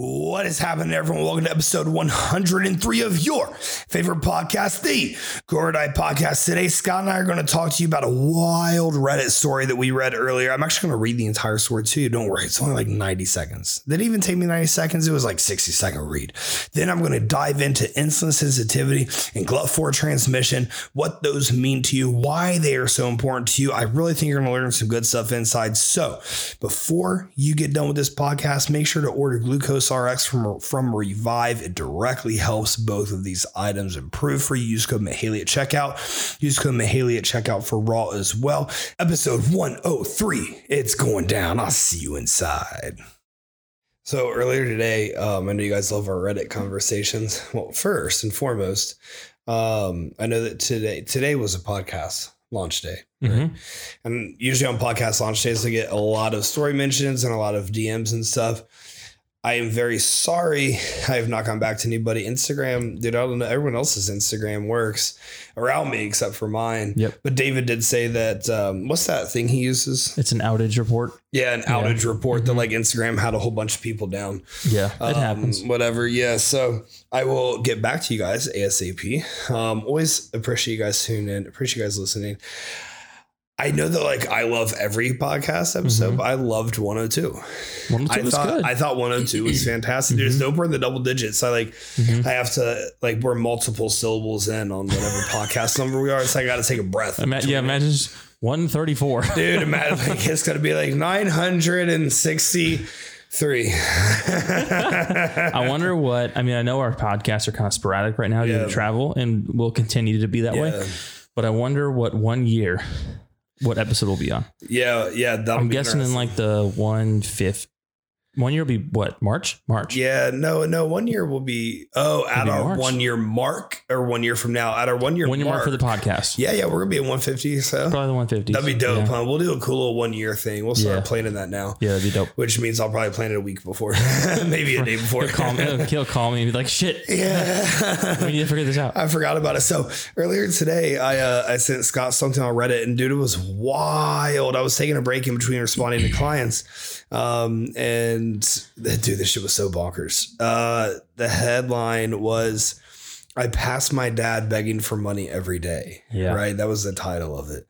What is happening, everyone? Welcome to episode 103 of your favorite podcast, the Gore Die Podcast. Today, Scott and I are going to talk to you about a wild Reddit story that we read earlier. I'm actually going to read the entire story to you. Don't worry, it's only like 90 seconds. Didn't even take me 90 seconds. It was like 60 second read. Then I'm going to dive into insulin sensitivity and GLUT4 transmission, what those mean to you, why they are so important to you. I really think you're going to learn some good stuff inside. So, before you get done with this podcast, make sure to order glucose RX from, from Revive. It directly helps both of these items improve for you. Use code Mihaly at checkout. Use code Mihaly at checkout for Raw as well. Episode 103. It's going down. I'll see you inside. So earlier today, um, I know you guys love our Reddit conversations. Well, first and foremost, um, I know that today today was a podcast launch day. Right? Mhm. And usually on podcast launch days, I get a lot of story mentions and a lot of DMs and stuff. I am very sorry. I have not gone back to anybody. Instagram, dude, I don't know. Everyone else's Instagram works around me except for mine. Yep. But David did say that, um, what's that thing he uses? It's an outage report. Yeah, an outage report that like Instagram had a whole bunch of people down. Yeah, it Um, happens. Whatever. Yeah. So I will get back to you guys ASAP. Um, always appreciate you guys tuning in. Appreciate you guys listening. I know that like I love every podcast episode, Mhm. but I loved 102. One or two I was thought good. I thought 102 was fantastic. It's dope. We're in the double digits. I like Mhm. I have to like we're multiple syllables in on whatever podcast number we are. So I got to take a breath. Ima- yeah, imagine 134. Dude, imagine like it's gonna be like 963. I wonder what, I mean, I know our podcasts are kind of sporadic right now due to travel and will continue to be that Yeah. way. But I wonder what one year, what episode will be on. Yeah, yeah. I'm guessing in like the one fifth, one year will be what? March? March. Yeah, no, no. One year will be oh at be our March. one year mark or one year from now at our one year One year mark. mark for the podcast. yeah, yeah, we're gonna be at 150. So Probably the 150. that'd be dope, Yeah, huh? We'll do a cool little one year thing. We'll start Yeah. planning that now, yeah that'd be dope. which means I'll probably plan it a week before, maybe a day before. He'll call me, he'll call me and be like, shit, yeah. we need to figure this out. I forgot about it. So earlier today, I uh, I sent Scott something on Reddit, and dude, it was wild. I was taking a break in between responding to clients, um, and dude, this shit was so bonkers. Uh, the headline was, "I pass my dad begging for money every day." Yeah. right. That was the title of it.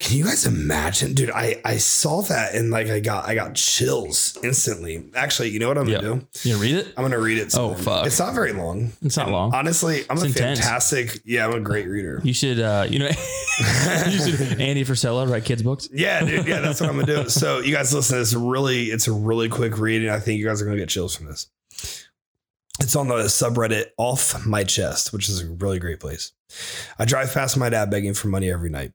Can you guys imagine, dude? I I saw that and like I got I got chills instantly. Actually, you know what I'm Yeah. gonna do? You read it? I'm gonna read it. to Oh, fuck. It's not very long. It's not long. Honestly, I'm It's a intense. fantastic. Yeah, I'm a great reader. You should, uh, you know, you should Andy Frisella write kids books. Yeah, dude. Yeah, that's what I'm gonna do. So you guys listen. It's really, it's a really quick read, and I think you guys are gonna get chills from this. It's on the subreddit off my chest, which is a really great place. I drive past my dad begging for money every night.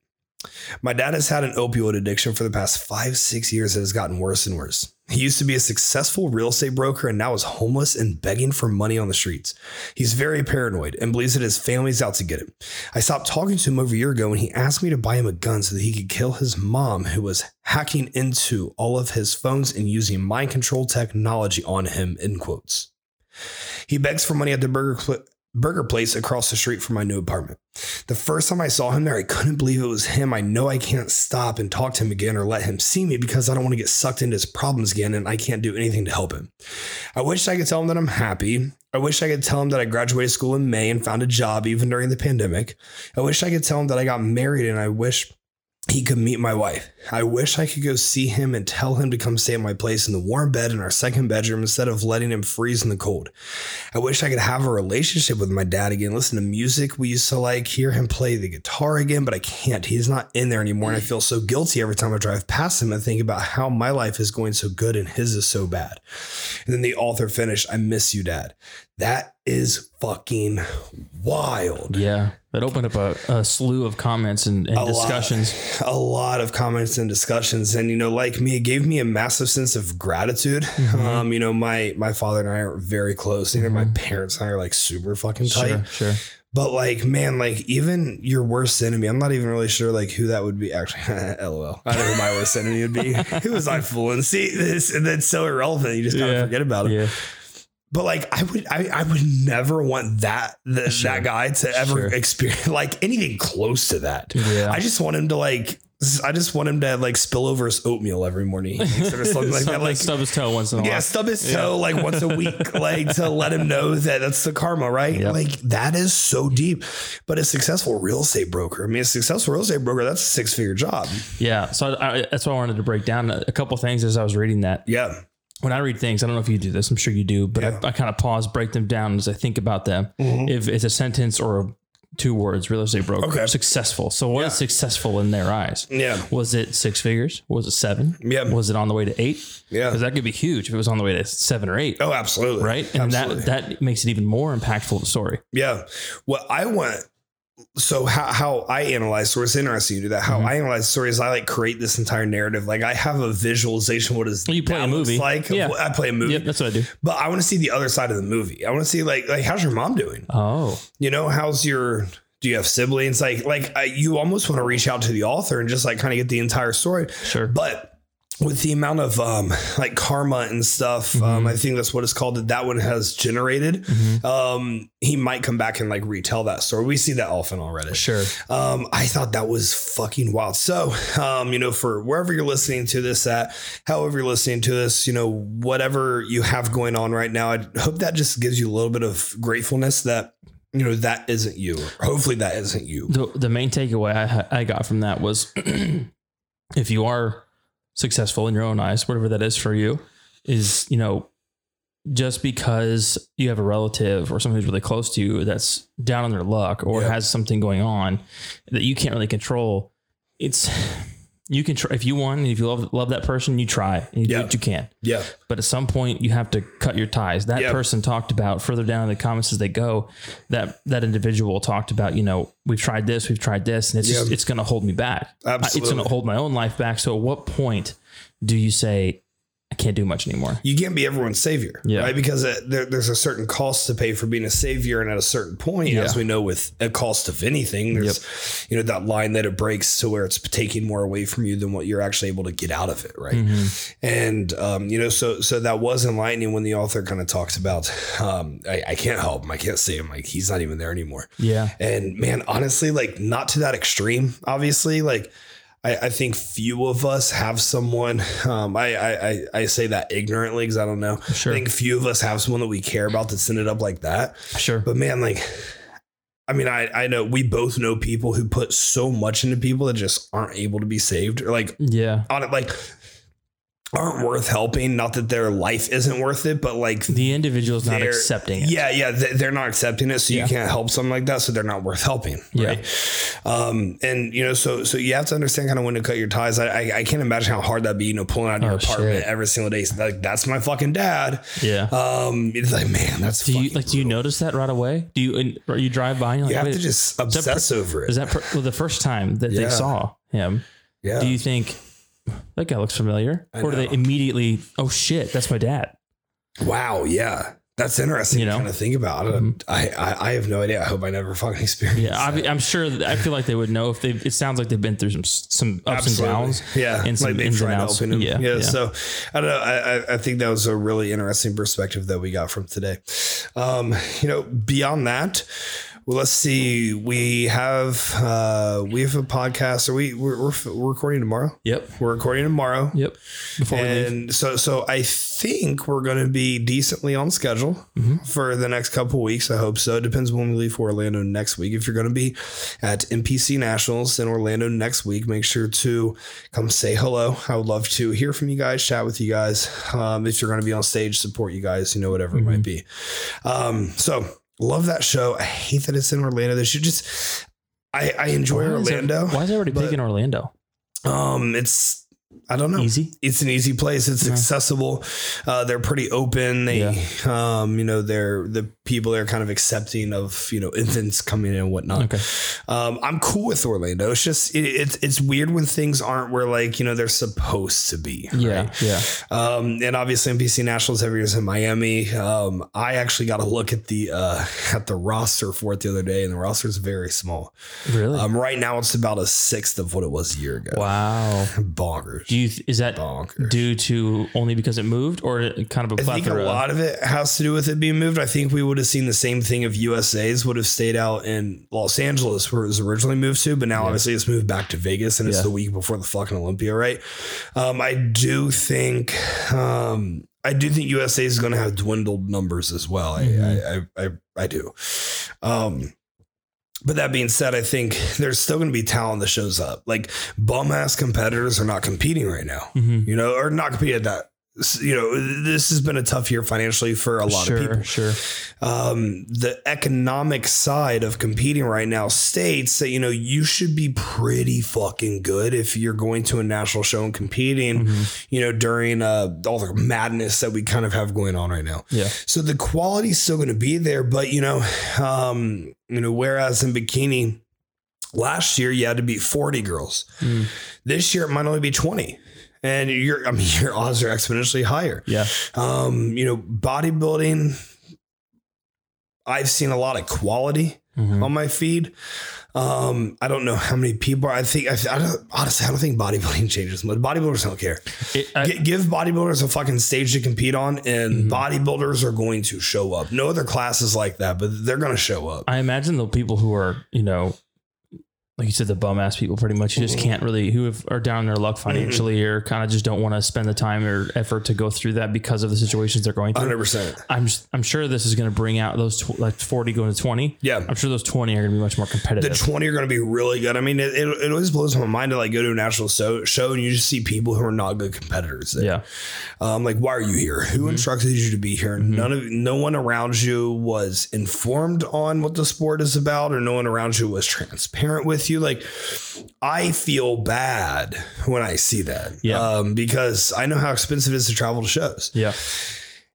My dad has had an opioid addiction for the past five, six years that has gotten worse and worse. He used to be a successful real estate broker and now is homeless and begging for money on the streets. He's very paranoid and believes that his family's out to get him. I stopped talking to him over a year ago and he asked me to buy him a gun so that he could kill his mom, who was hacking into all of his phones and using mind control technology on him, in quotes. He begs for money at the burger, cl- burger place across the street from my new apartment. The first time I saw him there, I couldn't believe it was him. I know I can't stop and talk to him again or let him see me because I don't want to get sucked into his problems again and I can't do anything to help him. I wish I could tell him that I'm happy. I wish I could tell him that I graduated school in May and found a job even during the pandemic. I wish I could tell him that I got married and I wish he could meet my wife. I wish I could go see him and tell him to come stay at my place in the warm bed in our second bedroom instead of letting him freeze in the cold. I wish I could have a relationship with my dad again, listen to music we used to like, hear him play the guitar again, but I can't. He's not in there anymore. And I feel so guilty every time I drive past him and think about how my life is going so good and his is so bad. And then the author finished, I miss you, dad. That is fucking wild. Yeah, that opened up a, a slew of comments and, and A lot. discussions. a lot of comments and discussions. And you know like me it gave me a massive sense of gratitude. Mhm. um you know my my father and i are very close. You know my parents and i are like super fucking tight. Sure, sure. but like man like even your worst enemy i'm not even really sure like who that would be. Actually lol. I don't know who my worst enemy would be. Who was i fooling? See this and that's so irrelevant. You just kind of Yeah. forget about it. Yeah, but like I would I, I would never want that the, Sure. that guy to ever Sure. experience like anything close to that yeah. I just want him to like I just want him to like spill over his oatmeal every morning or something like that. Like stub his toe once in a yeah, stub his toe like once a week, like to let him know that that's the karma, right? Yep. Like that is so deep. But a successful real estate broker, I mean, a successful real estate broker, that's a six figure job. Yeah, so I, I, that's why I wanted to break down a, a couple things as I was reading that. Yeah. When I read things, I don't know if you do this. I'm sure you do, but Yeah. Mm-hmm. I, I kind of pause, break them down as I think about them. If it's a sentence or two words, real estate broker, Okay. successful. So what is Yeah. successful in their eyes? Yeah. Was it six figures? Was it seven? Yeah. Was it on the way to eight? Yeah. Because that could be huge if it was on the way to seven or eight. Oh, absolutely. Right. And Absolutely. that that makes it even more impactful of a story. Yeah. What I want, so how, how I analyze stories, interesting you do that. How Mm-hmm. I analyze stories, I like create this entire narrative. Like I have a visualization what is You play a movie. like. Yeah. I play a movie, Yep, that's what I do. but I want to see the other side of the movie. I want to see like like how's your mom doing? Oh, You know, how's your do you have siblings? Like like I, you almost want to reach out to the author and just like kind of get the entire story. sure. But with the amount of um, like karma and stuff, Mm-hmm. um, I think that's what it's called that that one has generated. Um, he might come back and like retell that story. We see that often already. Sure. Um, I thought that was fucking wild. So, um, you know, for wherever you're listening to this at, however you're listening to this, you know, whatever you have going on right now, I hope that just gives you a little bit of gratefulness that, you know, that isn't you. Hopefully that isn't you. the the main takeaway I I got from that was if you are successful in your own eyes, whatever that is for you, is you know just because you have a relative or someone who's really close to you that's down on their luck or Yeah. has something going on that you can't really control, it's you can try if you want and if you love love that person you try and you Yeah. do what you can Yeah. but at some point you have to cut your ties. That Yep. person talked about further down in the comments as they go, that that individual talked about, you know, we've tried this, we've tried this, and it's just, it's going to hold me back. I- It's going to hold my own life back. So at what point do you say can't do much anymore? you can't be everyone's savior, Yeah. right? Because it, there, there's a certain cost to pay for being a savior, and at a certain point, Yeah. as we know, with a cost of anything, there's you know that line that it breaks to where it's taking more away from you than what you're actually able to get out of it, right? Mm-hmm. And um, you know, so so that was enlightening when the author kind of talks about, um, I, I can't help him, I can't see him, like he's not even there anymore. Yeah. And man, honestly, like not to that extreme, obviously. Like I, I think few of us have someone. Um, I, I I I say that ignorantly because I don't know. Sure. I think few of us have someone that we care about that's ended up like that. Sure. But man, like I mean, I, I know we both know people who put so much into people that just aren't able to be saved or like yeah. on it like aren't worth helping. Not that their life isn't worth it, but like The individual's not accepting it. Yeah, yeah, they- they're not accepting it, so Yeah. you can't help something like that. So they're not worth helping, Yeah. Um, and you know, so so you have to understand kind of when to cut your ties. I I, I can't imagine how hard that'd be, you know, pulling out of your Oh, apartment shit. every single day. Like that's my fucking dad. Yeah. Um, it's like man, that's do you like? Do you notice that right away? Do you? and- Or you drive by and like, You have to just that per- obsess over it. is that per, well, the first time that Yeah. they saw him? yeah, Do you think that guy looks familiar, I or do they immediately? Oh shit, that's my dad. wow, yeah. That's interesting You to know? kind of think about. I, don't- I, I I have no idea. I hope I never fucking experience. Yeah, I. I'm sure. That, I feel like they would know if they. It sounds like they've been through some some ups Absolutely. and downs. Yeah, and some like ins and outs. Yeah, Yeah, yeah. So I don't know. I, I- I think that was a really interesting perspective that we got from today. Um, you know, beyond that, well, let's see. We have uh, we have a podcast. Are we we're, we're, we're recording tomorrow? Yep. We're recording tomorrow. Yep. Before. And so, so I think we're going to be decently on schedule Mm-hmm. for the next couple weeks. I hope so. It depends when we leave for Orlando next week. If you're going to be at NPC Nationals in Orlando next week, make sure to come say hello. I would love to hear from you guys, chat with you guys. Um, if you're going to be on stage, support you guys, you know, whatever it might be. Um, so love that show. I hate that it's in Orlando. They should just. I, I enjoy Why is it- Orlando. why is everybody but- picking Orlando? Um, it's I don't know Easy. it's an easy place. It's Yeah. accessible. Uh, they're pretty open. They, um, you know, they're the people are kind of accepting of you know infants coming in and whatnot. Okay. Um, I'm cool with Orlando. It's just it, it's it's weird when things aren't where like you know they're supposed to be. Yeah. right? Yeah. Um, and obviously NPC Nationals every year is in Miami. Um, I actually got a look at the uh, at the roster for it the other day, and the roster is very small. Really? Um, right now it's about a sixth of what it was a year ago. wow. Bonkers. You is that bonkers. due to only because it moved, or kind of a I think a lot of it has to do with it being moved. I think we would have seen the same thing if USA's would have stayed out in Los Angeles where it was originally moved to, but now Yeah. obviously it's moved back to Vegas and it's Yeah. the week before the fucking Olympia, right? Um, I do think um, I do think USA is going to have dwindled numbers as well. Mhm. I, I, I I do. Um, but that being said, I think there's still going to be talent that shows up. Like bum ass competitors are not competing right now Mhm. you know, or not competing at that. You know, this has been a tough year financially for a lot sure, of people. Sure. Um, the economic side of competing right now states that, you know, you should be pretty fucking good if you're going to a national show and competing, Mhm. you know, during uh, all the madness that we kind of have going on right now. Yeah. So the quality is still going to be there, but you know, um, you know, whereas in bikini last year you had to beat 40 girls. Mm. This year it might only be 20. And your I mean your odds are exponentially higher. Yeah. Um, you know, bodybuilding I've seen a lot of quality Mhm. on my feed. Um, I don't know how many people. I think I, I don't, honestly, I don't think bodybuilding changes much. Bodybuilders don't care. It- I- Gi- give bodybuilders a fucking stage to compete on, and Mhm. bodybuilders are going to show up. No other classes like that, but they're going to show up. I imagine the people who are, you know, like you said, the bum ass people pretty much who just Mhm. can't really, who have, are down in their luck financially or kind of just don't want to spend the time or effort to go through that because of the situations they're going through. Hundred percent. I'm just, I'm sure this is going to bring out those tw- like 40 going to 20. Yeah. I'm sure those 20 are going to be much more competitive. The 20 are going to be really good. I mean, it, it, it always blows my mind to like go to a national show, show and you just see people who are not good competitors. There. yeah. Um, like, why are you here? Who Mhm. instructed you to be here? Mhm. None of no one around you was informed on what the sport is about, or no one around you was transparent with you. Like, I feel bad when I see that. Yeah. Um, because I know how expensive it is to travel to shows. Yeah.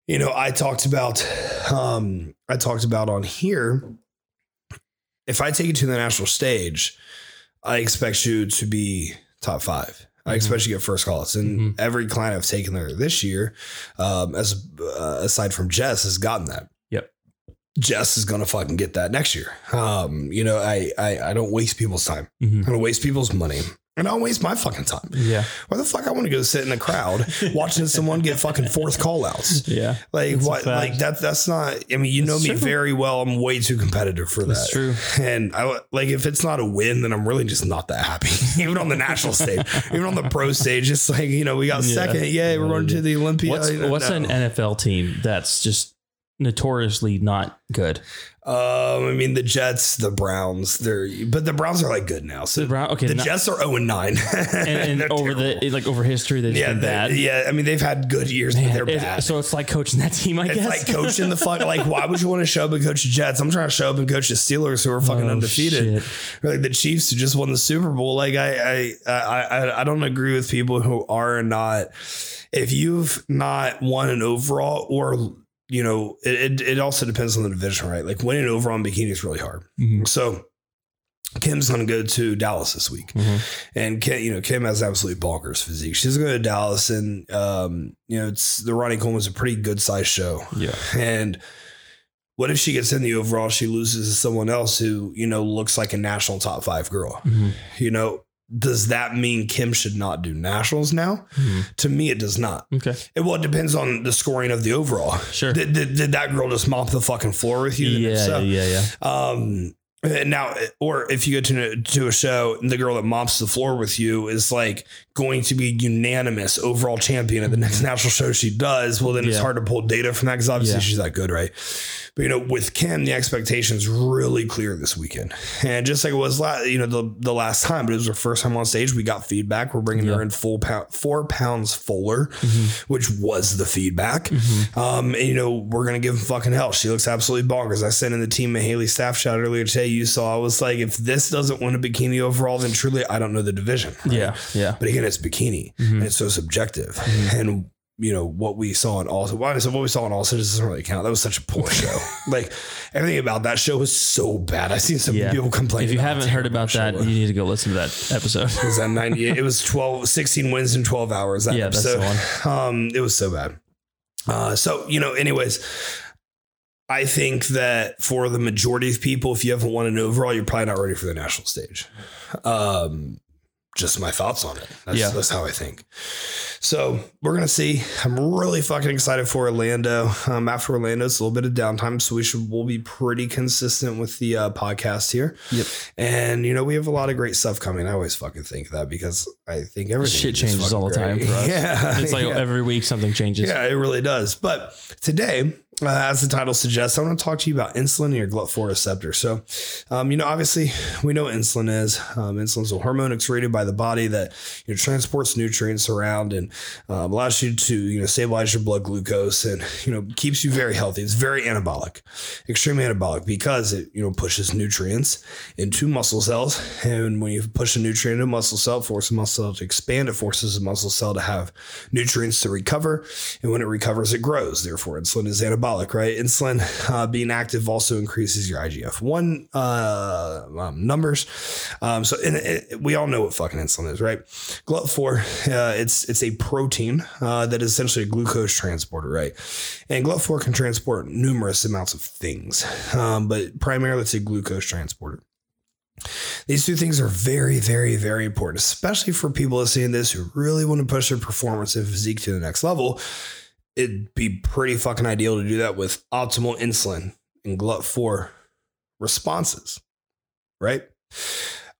You know, I talked about um, I talked about on here. If I take you to the national stage, I expect you to be top five. I Mhm. expect you to get first calls, and Mhm. every client I've taken there this year, um, as uh, aside from Jess, has gotten that. Jess is gonna fucking get that next year. Um, you know, I, I I don't waste people's time. Mhm. I don't waste people's money. And I don't waste my fucking time. Yeah. Why the fuck I want to go sit in a crowd watching someone get fucking fourth call outs? Yeah. Like That's what? Like that? That's not. I mean, you know That's me true. very well. I'm way too competitive for That's that. true. And I like if it's not a win, then I'm really just not that happy. even on the national stage, even on the pro stage, it's like you know we got Yeah. second. Yay, we're Yeah, going to the Olympia. What's, You know, what's no. an NFL team that's just notoriously not good? Um, I mean the Jets, the Browns. They're but the Browns are like good now. So The Brown, okay, the not- Jets are zero and nine. and, and over terrible. the like over history, they've yeah, been they- bad. yeah. I mean they've had good years, but Man, they're it- bad. So it's like coaching that team, I It's guess. like coaching the fuck. Like, why would you want to show up and coach the Jets? I'm trying to show up and coach the Steelers, who are fucking Oh, undefeated, shit. or like the Chiefs, who just won the Super Bowl. Like, I, I, I, I, I don't agree with people who are not. If you've not won an overall, or you know, it, it, it also depends on the division, right? Like winning overall in bikini is really hard. Mhm. So. Kim's going to go to Dallas this week. Mhm. And Kim, you know, Kim has absolutely bonkers physique. She's going to Dallas, and um, you know, it's the Ronnie Coleman's a pretty good sized show. Yeah. And what if she gets in the overall? She loses to someone else who you know looks like a national top five girl. Mhm. You know, does that mean Kim should not do nationals now? Mhm. To me, it does not. Okay. It, well, it depends on the scoring of the overall. Sure. Did, did, did that girl just mop the fucking floor with you? Yeah, so- yeah, yeah. um, now, or if you go to to a show and the girl that mops the floor with you is like going to be unanimous overall champion at the next national show she does, well, then it's hard to pull data from that because obviously Yeah. she's that good, right? But you know, with Kim, the expectation's really clear this weekend, and just like it was, la- you know, the the last time, but it was her first time on stage. We got feedback. We're bringing her in full pound, four pounds fuller, Mhm. which was the feedback. Mhm. Um, and, you know, we're gonna give him fucking hell. She looks absolutely bonkers. I sent in the team a Haley staff shot earlier today. You saw I was like, if this doesn't win a bikini overall, then truly I don't know the division. right? Yeah, yeah. But again, it's bikini Mhm. and it's so subjective. Mhm. And you know, what we saw in also why so what we saw in also doesn't really count. That was such a poor show. like everything about that show was so bad. I've seen some Yeah. people complain. If you haven't heard about that, was. you need to go listen to that episode. It was at 98. it was 12, 16 wins in 12 hours. That Yeah, that's the episode. Um, it was so bad. Uh, so, you know, anyways, I think that for the majority of people, if you haven't won an overall, you're probably not ready for the national stage. Um, just my thoughts on it. That's, Yeah. that's how I think. So we're gonna see. I'm really fucking excited for Orlando. Um, after Orlando, it's a little bit of downtime, so we should we'll be pretty consistent with the uh, podcast here. Yep. And you know we have a lot of great stuff coming. I always fucking think that because I think everything Shit changes all the time great. for us. Yeah, It's like yeah. every week something changes. Yeah, it really does. But today, uh, as the title suggests, I want to talk to you about insulin and your GLUT4 receptor. So, um, you know, obviously, we know what insulin is. Um, insulin is a hormone excreted by the body that you know transports nutrients around and um, allows you to you know stabilize your blood glucose and you know keeps you very healthy. It's very anabolic, extremely anabolic because it you know pushes nutrients into muscle cells, and when you push a nutrient into a muscle cell, it forces a muscle cell to expand. It forces a muscle cell to have nutrients to recover, and when it recovers, it grows. Therefore, insulin is anabolic, right? Insulin uh, being active also increases your IGF one uh, um, numbers. Um, so, and it, we all know what fucking insulin is, right? GLUT4, uh, it's it's a protein uh, that is essentially a glucose transporter, right? And GLUT4 can transport numerous amounts of things, um, but primarily it's a glucose transporter. These two things are very, very, very important, especially for people listening to this who really want to push their performance and physique to the next level. It'd be pretty fucking ideal to do that with optimal insulin and GLUT4 responses, right?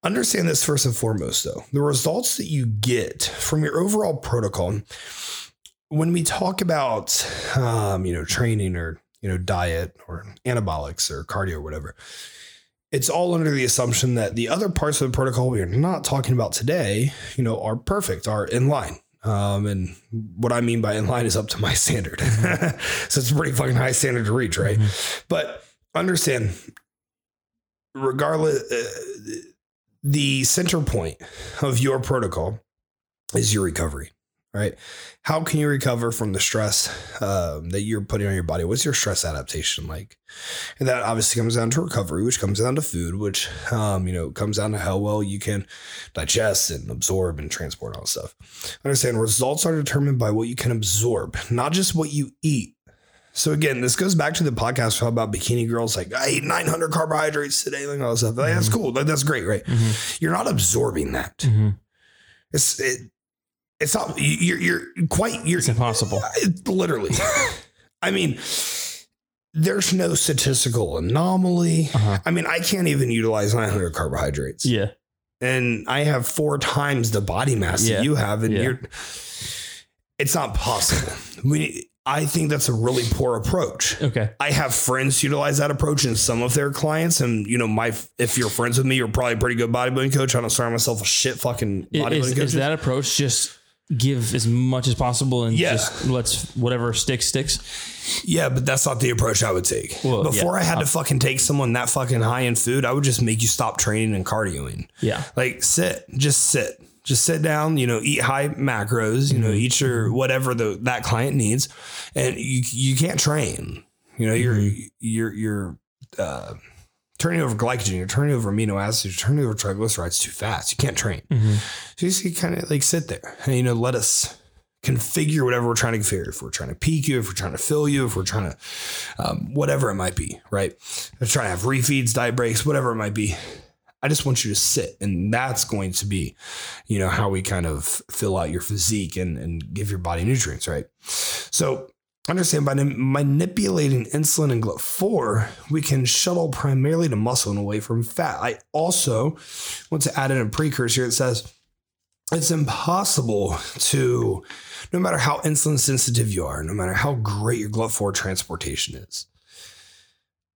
Understand this first and foremost, though. The results that you get from your overall protocol, when we talk about, um, you know, training or, you know, diet or anabolics or cardio or whatever, it's all under the assumption that the other parts of the protocol we are not talking about today, you know, are perfect, are in line. Um, and what I mean by in line is up to my standard. so it's a pretty fucking high standard to reach, right? But understand, regardless, uh, the center point of your protocol is your recovery, right? How can you recover from the stress um, that you're putting on your body? What's your stress adaptation like? And that obviously comes down to recovery, which comes down to food, which um, you know comes down to how well you can digest and absorb and transport all that stuff. Understand results are determined by what you can absorb, not just what you eat. So again, this goes back to the podcast about bikini girls. Like I eat 900 carbohydrates today, like all that stuff. Like, That's cool. Like, that's great, right? Mhm. You're not absorbing that. Mhm. It's it, it's not. you- You're you're quite. You're It's impossible. literally. I mean, there's no statistical anomaly. Uh-huh. I mean, I can't even utilize 900 carbohydrates, Yeah. and I have four times the body mass Yeah. that you have, and Yeah. you're. It's not possible. We. I think that's a really poor approach. Okay. I have friends utilize that approach in some of their clients, and you know, my if you're friends with me, you're probably a pretty good bodybuilding coach. I don't start myself a shit fucking bodybuilding Is, coach. is that approach just give as much as possible and Yeah. just let's whatever sticks sticks? Yeah, but that's not the approach I would take. Well, Before yeah. I had to fucking take someone that fucking high in food, I would just make you stop training and cardioing. Yeah. Like sit, just sit, just sit down. You know, eat high macros. You know, Mm-hmm. eat your whatever the that client needs, and you you can't train. You know, you're Mm-hmm. you're you're uh, turning over glycogen, you're turning over amino acids, you're turning over triglycerides too fast. You can't train. Mhm. So you just kind of like sit there and you know let us configure whatever we're trying to configure. If we're trying to peak you, if we're trying to fill you, if we're trying to um, whatever it might be, right? If trying to have refeeds, diet breaks, whatever it might be. I just want you to sit, and that's going to be, you know, how we kind of fill out your physique and and give your body nutrients, right? So understand by manipulating insulin and GLUT4, we can shuttle primarily to muscle and away from fat. I also want to add in a precursor. that says it's impossible to, no matter how insulin sensitive you are, no matter how great your GLUT4 transportation is,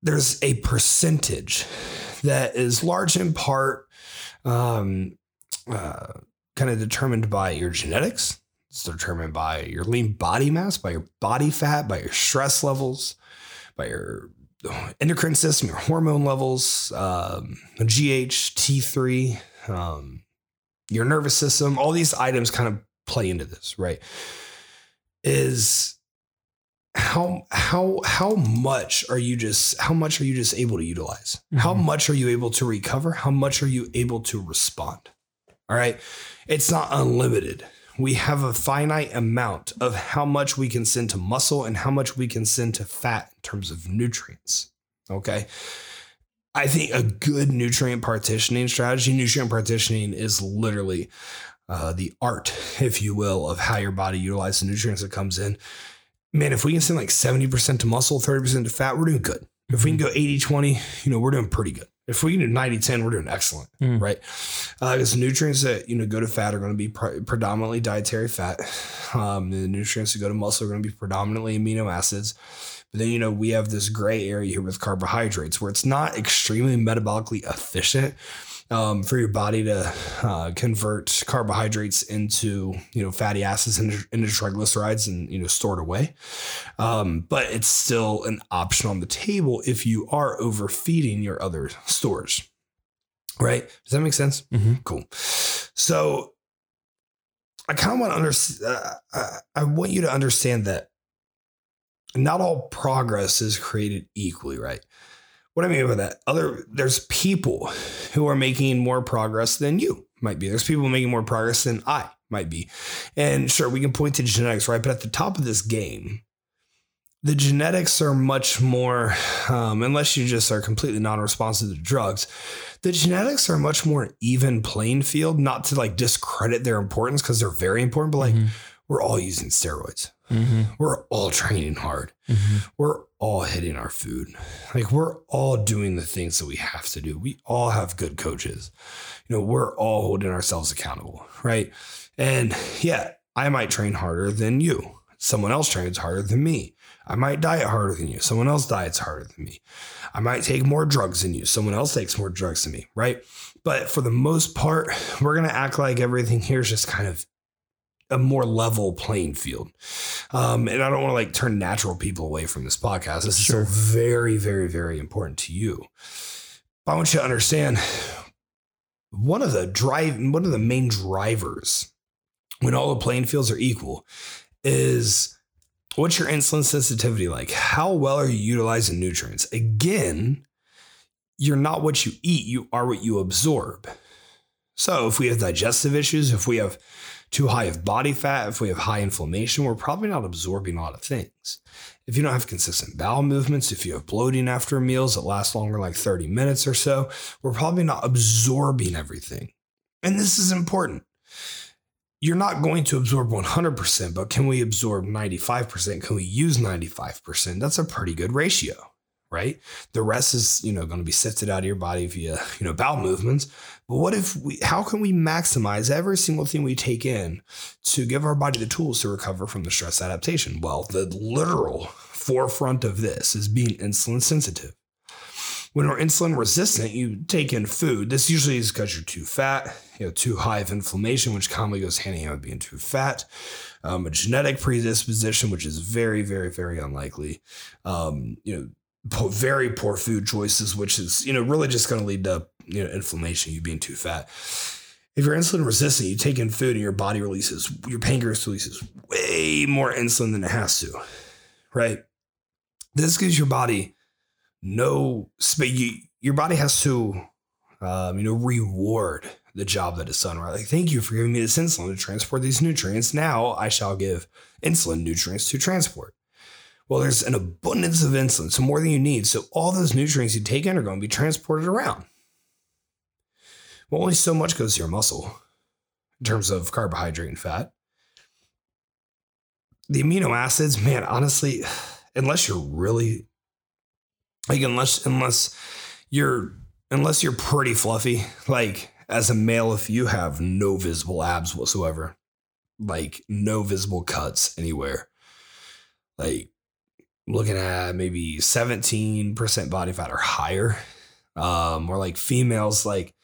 there's a percentage that is large in part um, uh, kind of determined by your genetics. It's determined by your lean body mass, by your body fat, by your stress levels, by your endocrine system, your hormone levels, um, GH, T3, um, your nervous system. All these items kind of play into this, right? Is how how how much are you just how much are you just able to utilize? How Mhm. much are you able to recover? How much are you able to respond? All right. It's not unlimited. We have a finite amount of how much we can send to muscle and how much we can send to fat in terms of nutrients. Okay. I think a good nutrient partitioning strategy, nutrient partitioning is literally uh, the art, if you will, of how your body utilizes the nutrients that comes in. Man, if we can send like 70% to muscle, 30% to fat, we're doing good. If we can go 80 20, you know, we're doing pretty good. If we can do 90 10, we're doing excellent, Mm. right? Uh, because nutrients that, you know, go to fat are going to be pre- predominantly dietary fat. Um, the nutrients that go to muscle are going to be predominantly amino acids. But then, you know, we have this gray area here with carbohydrates where it's not extremely metabolically efficient um, for your body to uh, convert carbohydrates into, you know, fatty acids into, into triglycerides and, you know, stored away. Um, but it's still an option on the table if you are overfeeding your other stores. Right? Does that make sense? Mhm. Cool. So I kind of want to understand. Uh, I- I want you to understand that not all progress is created equally, right? What I mean by that, other there's people who are making more progress than you might be. There's people making more progress than I might be. And sure, we can point to genetics, right? But at the top of this game, the genetics are much more, um, unless you just are completely non-responsive to drugs, the genetics are much more even playing field. Not to like discredit their importance because they're very important, but like Mhm. We're all using steroids. Mhm. We're all training hard. Mhm. We're all hitting our food. Like we're all doing the things that we have to do. We all have good coaches. You know, we're all holding ourselves accountable, right? And yeah, I might train harder than you. Someone else trains harder than me. I might diet harder than you. Someone else diets harder than me. I might take more drugs than you. Someone else takes more drugs than me, right? But for the most part, we're going to act like everything here is just kind of a more level playing field. Um, and I don't want to like turn natural people away from this podcast. This Sure. is very, very, very important to you. But I want you to understand one of the drive, one of the main drivers when all the playing fields are equal is what's your insulin sensitivity like? How well are you utilizing nutrients? Again, you're not what you eat, you are what you absorb. So if we have digestive issues, if we have too high of body fat, if we have high inflammation, we're probably not absorbing a lot of things. If you don't have consistent bowel movements, if you have bloating after meals that last longer, like 30 minutes or so, we're probably not absorbing everything. And this is important. You're not going to absorb 100%, but can we absorb 95%? Can we use 95%? That's a pretty good ratio, right? The rest is, you know, going to be sifted out of your body via, you know, bowel movements. But what if we, how can we maximize every single thing we take in to give our body the tools to recover from the stress adaptation? Well, the literal forefront of this is being insulin sensitive. When we're insulin resistant, you take in food. This usually is because you're too fat, you know, too high of inflammation, which commonly goes hand in hand with being too fat. Um, a genetic predisposition, which is very, very, very unlikely. Um, you know, very poor food choices, which is you know really just going to lead to you know inflammation, you being too fat. If you're insulin resistant, you take in food and your body releases, your pancreas releases way more insulin than it has to, right? This gives your body no space. You, your body has to, um, you know, reward the job that it's done, right? Like, thank you for giving me this insulin to transport these nutrients. Now I shall give insulin nutrients to transport. Well, there's an abundance of insulin, so more than you need. So all those nutrients you take in are going to be transported around. Well, only so much goes to your muscle in terms of carbohydrate and fat. The amino acids, man, honestly, unless you're really like unless unless you're unless you're pretty fluffy, like as a male, if you have no visible abs whatsoever, like no visible cuts anywhere, like looking at maybe 17% body fat or higher, um, or like females like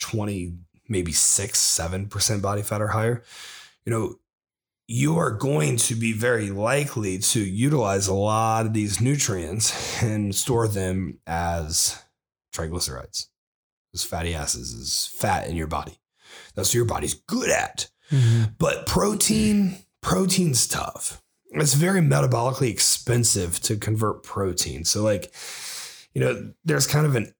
20, maybe six, seven percent body fat or higher, you know, you are going to be very likely to utilize a lot of these nutrients and store them as triglycerides, as fatty acids, as fat in your body. That's what your body's good at. Mhm. But protein, protein's tough. It's very metabolically expensive to convert protein. So, like, you know, there's kind of an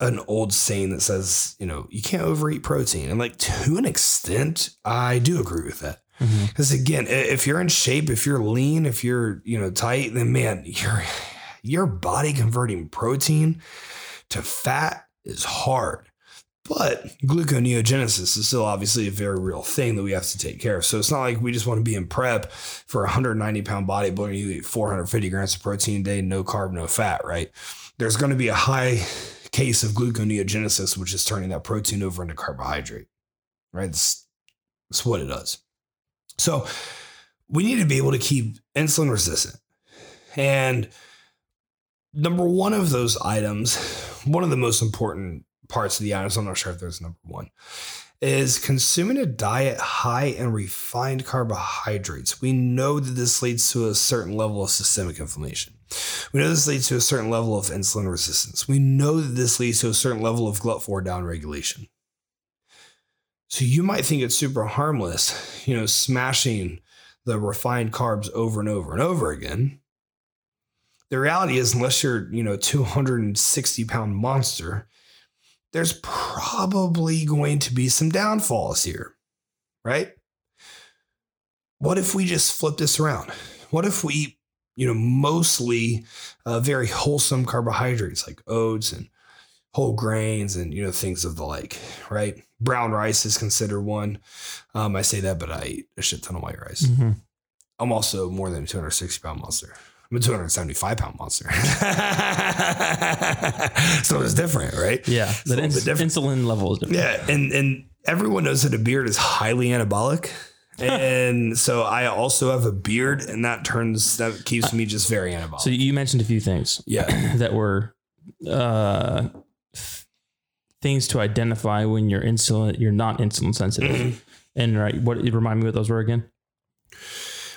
an old saying that says, you know, you can't overeat protein. And like to an extent, I do agree with that. Mm-hmm. Because again, if you're in shape, if you're lean, if you're, you know, tight, then man, your your body converting protein to fat is hard. But gluconeogenesis is still obviously a very real thing that we have to take care of. So it's not like we just want to be in prep for a 190 pound bodybuilder. You eat 450 grams of protein a day, no carb, no fat, right? There's going to be a high case of gluconeogenesis, which is turning that protein over into carbohydrate, right? That's, that's what it does. So we need to be able to keep insulin resistant. And number one of those items, one of the most important parts of the items, I'm not sure if there's number one, is consuming a diet high in refined carbohydrates. We know that this leads to a certain level of systemic inflammation. We know this leads to a certain level of insulin resistance. We know that this leads to a certain level of GLUT4 downregulation. So you might think it's super harmless, you know, smashing the refined carbs over and over and over again. The reality is, unless you're, you know, 260 pound monster, there's probably going to be some downfalls here, right? What if we just flip this around? What if we you know, mostly uh, very wholesome carbohydrates like oats and whole grains and, you know, things of the like, right? Brown rice is considered one. Um, I say that, but I eat a shit ton of white rice. Mm-hmm. I'm also more than a 260 pound monster. I'm a 275 pound monster. so it's different, right? Yeah, It's a ins- different. insulin level is different. Yeah, and and everyone knows that a beard is highly anabolic. And so I also have a beard, and that turns that keeps me just very anabolic. So you mentioned a few things yeah, that were uh, th- things to identify when you're insulin, you're not insulin sensitive. Mm-hmm. And right, what remind me what those were again?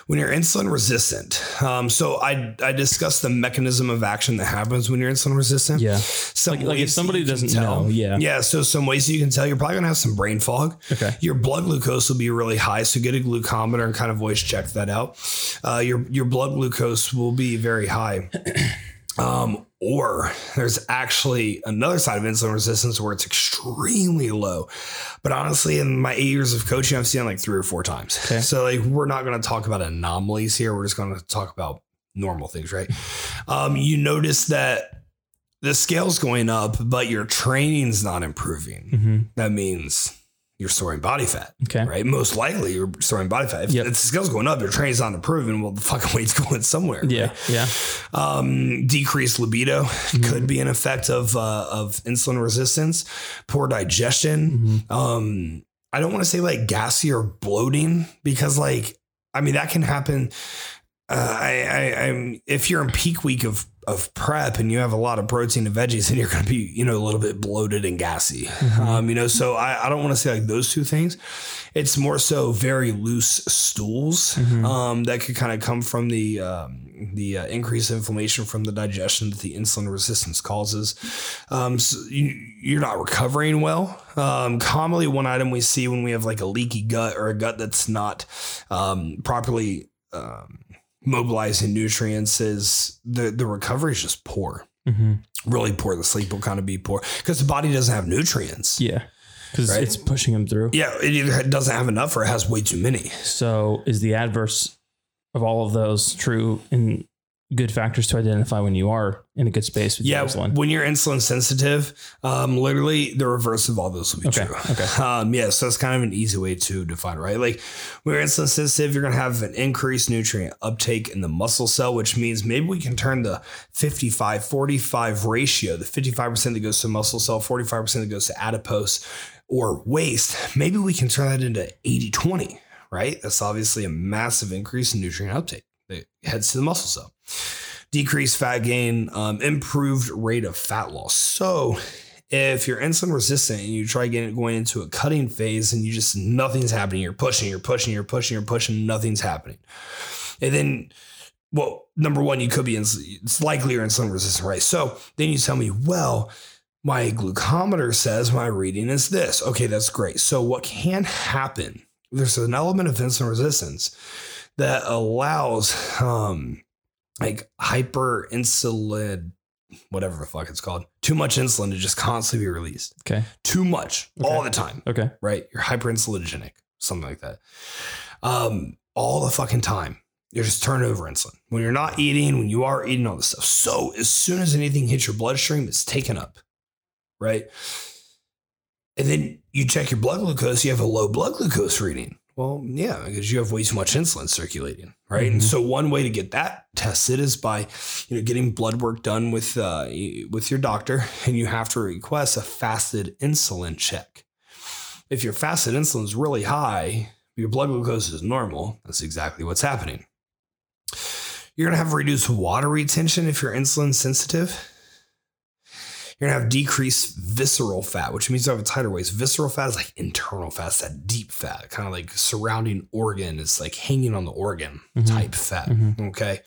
When you're insulin resistant. Um, so I I discussed the mechanism of action that happens when you're insulin resistant. Yeah, Some like, like if somebody doesn't tell. know, yeah, Yeah, so some ways you can tell you're probably gonna have some brain fog. okay, Your blood glucose will be really high, so get a glucometer and kind of voice check that out. Uh, your your blood glucose will be very high. Um, or there's actually another side of insulin resistance where it's extremely low. But honestly, in my eight years of coaching, I've seen like three or four times. Okay. So like we're not going to talk about anomalies here. We're just going to talk about normal things, right? Um, you notice that the scale's going up, but your training's not improving. hmm That means you're storing body fat okay, right? Most likely you're storing body fat. If, Yep. if the scale's going up, your training's not improving. Well, the fucking weight's going somewhere. yeah, right? yeah, Um, decreased libido could be an effect of uh, of insulin resistance, poor digestion. Mhm. Um, I don't want to say like gassy or bloating because like I mean that can happen. Uh, I, I, I'm if you're in peak week of of prep and you have a lot of protein and veggies, then you're going to be you know a little bit bloated and gassy. Mhm. Um, you know, so I, I don't want to say like those two things. It's more so very loose stools Mhm. um, that could kind of come from the um, the uh, increased inflammation from the digestion that the insulin resistance causes. Um, so you, you're not recovering well. Um, commonly, one item we see when we have like a leaky gut or a gut that's not um, properly um, mobilizing nutrients is the the recovery is just poor, hmm really poor. The sleep will kind of be poor because the body doesn't have nutrients. yeah, because Right? it's pushing them through. Yeah, it either doesn't have enough or it has way too many. So is the adverse of all of those true and good factors to identify when you are in a good space with Yeah, insulin? when you're insulin sensitive, um, literally the reverse of all those will be Okay, true. okay. Um, yeah, so it's kind of an easy way to define, right? Like when you're insulin sensitive, you're gonna have an increased nutrient uptake in the muscle cell, which means maybe we can turn the 55 45 ratio, the 55% that goes to muscle cell, 45% that goes to adipose or waste, maybe we can turn that into 80 20, right? That's obviously a massive increase in nutrient uptake that heads to the muscle cell decreased fat gain, um, improved rate of fat loss. So, if you're insulin resistant and you try getting going into a cutting phase and you just nothing's happening, you're pushing, you're pushing, you're pushing, you're pushing, nothing's happening, and then. Well, number one, you could be ins- it's likely you're insulin resistant, right? So then you tell me, well, my glucometer says my reading is this. Okay, that's great. So what can happen? There's an element of insulin resistance that allows um, like hyper insulin, whatever the fuck it's called, too much insulin to just constantly be released. Okay. Too much Okay. all the time, Okay. right? You're hyperinsulinogenic, something like that. Um, all the fucking time. You're just turning over insulin. When you're not eating, when you are eating all this stuff. So as soon as anything hits your bloodstream, it's taken up. right? And then you check your blood glucose, you have a low blood glucose reading. Well, yeah, because you have way too much insulin circulating, right? And Mhm. so one way to get that tested is by, you know, getting blood work done with uh, with your doctor, and you have to request a fasted insulin check. If your fasted insulin is really high, your blood glucose is normal. That's exactly what's happening. You're gonna have reduced water retention if you're insulin sensitive. You're gonna have decreased visceral fat, which means you have a tighter waist. Visceral fat is like internal fat, it's that deep fat, kind of like surrounding organ. It's like hanging on the organ Mhm. type fat. Mhm. Okay.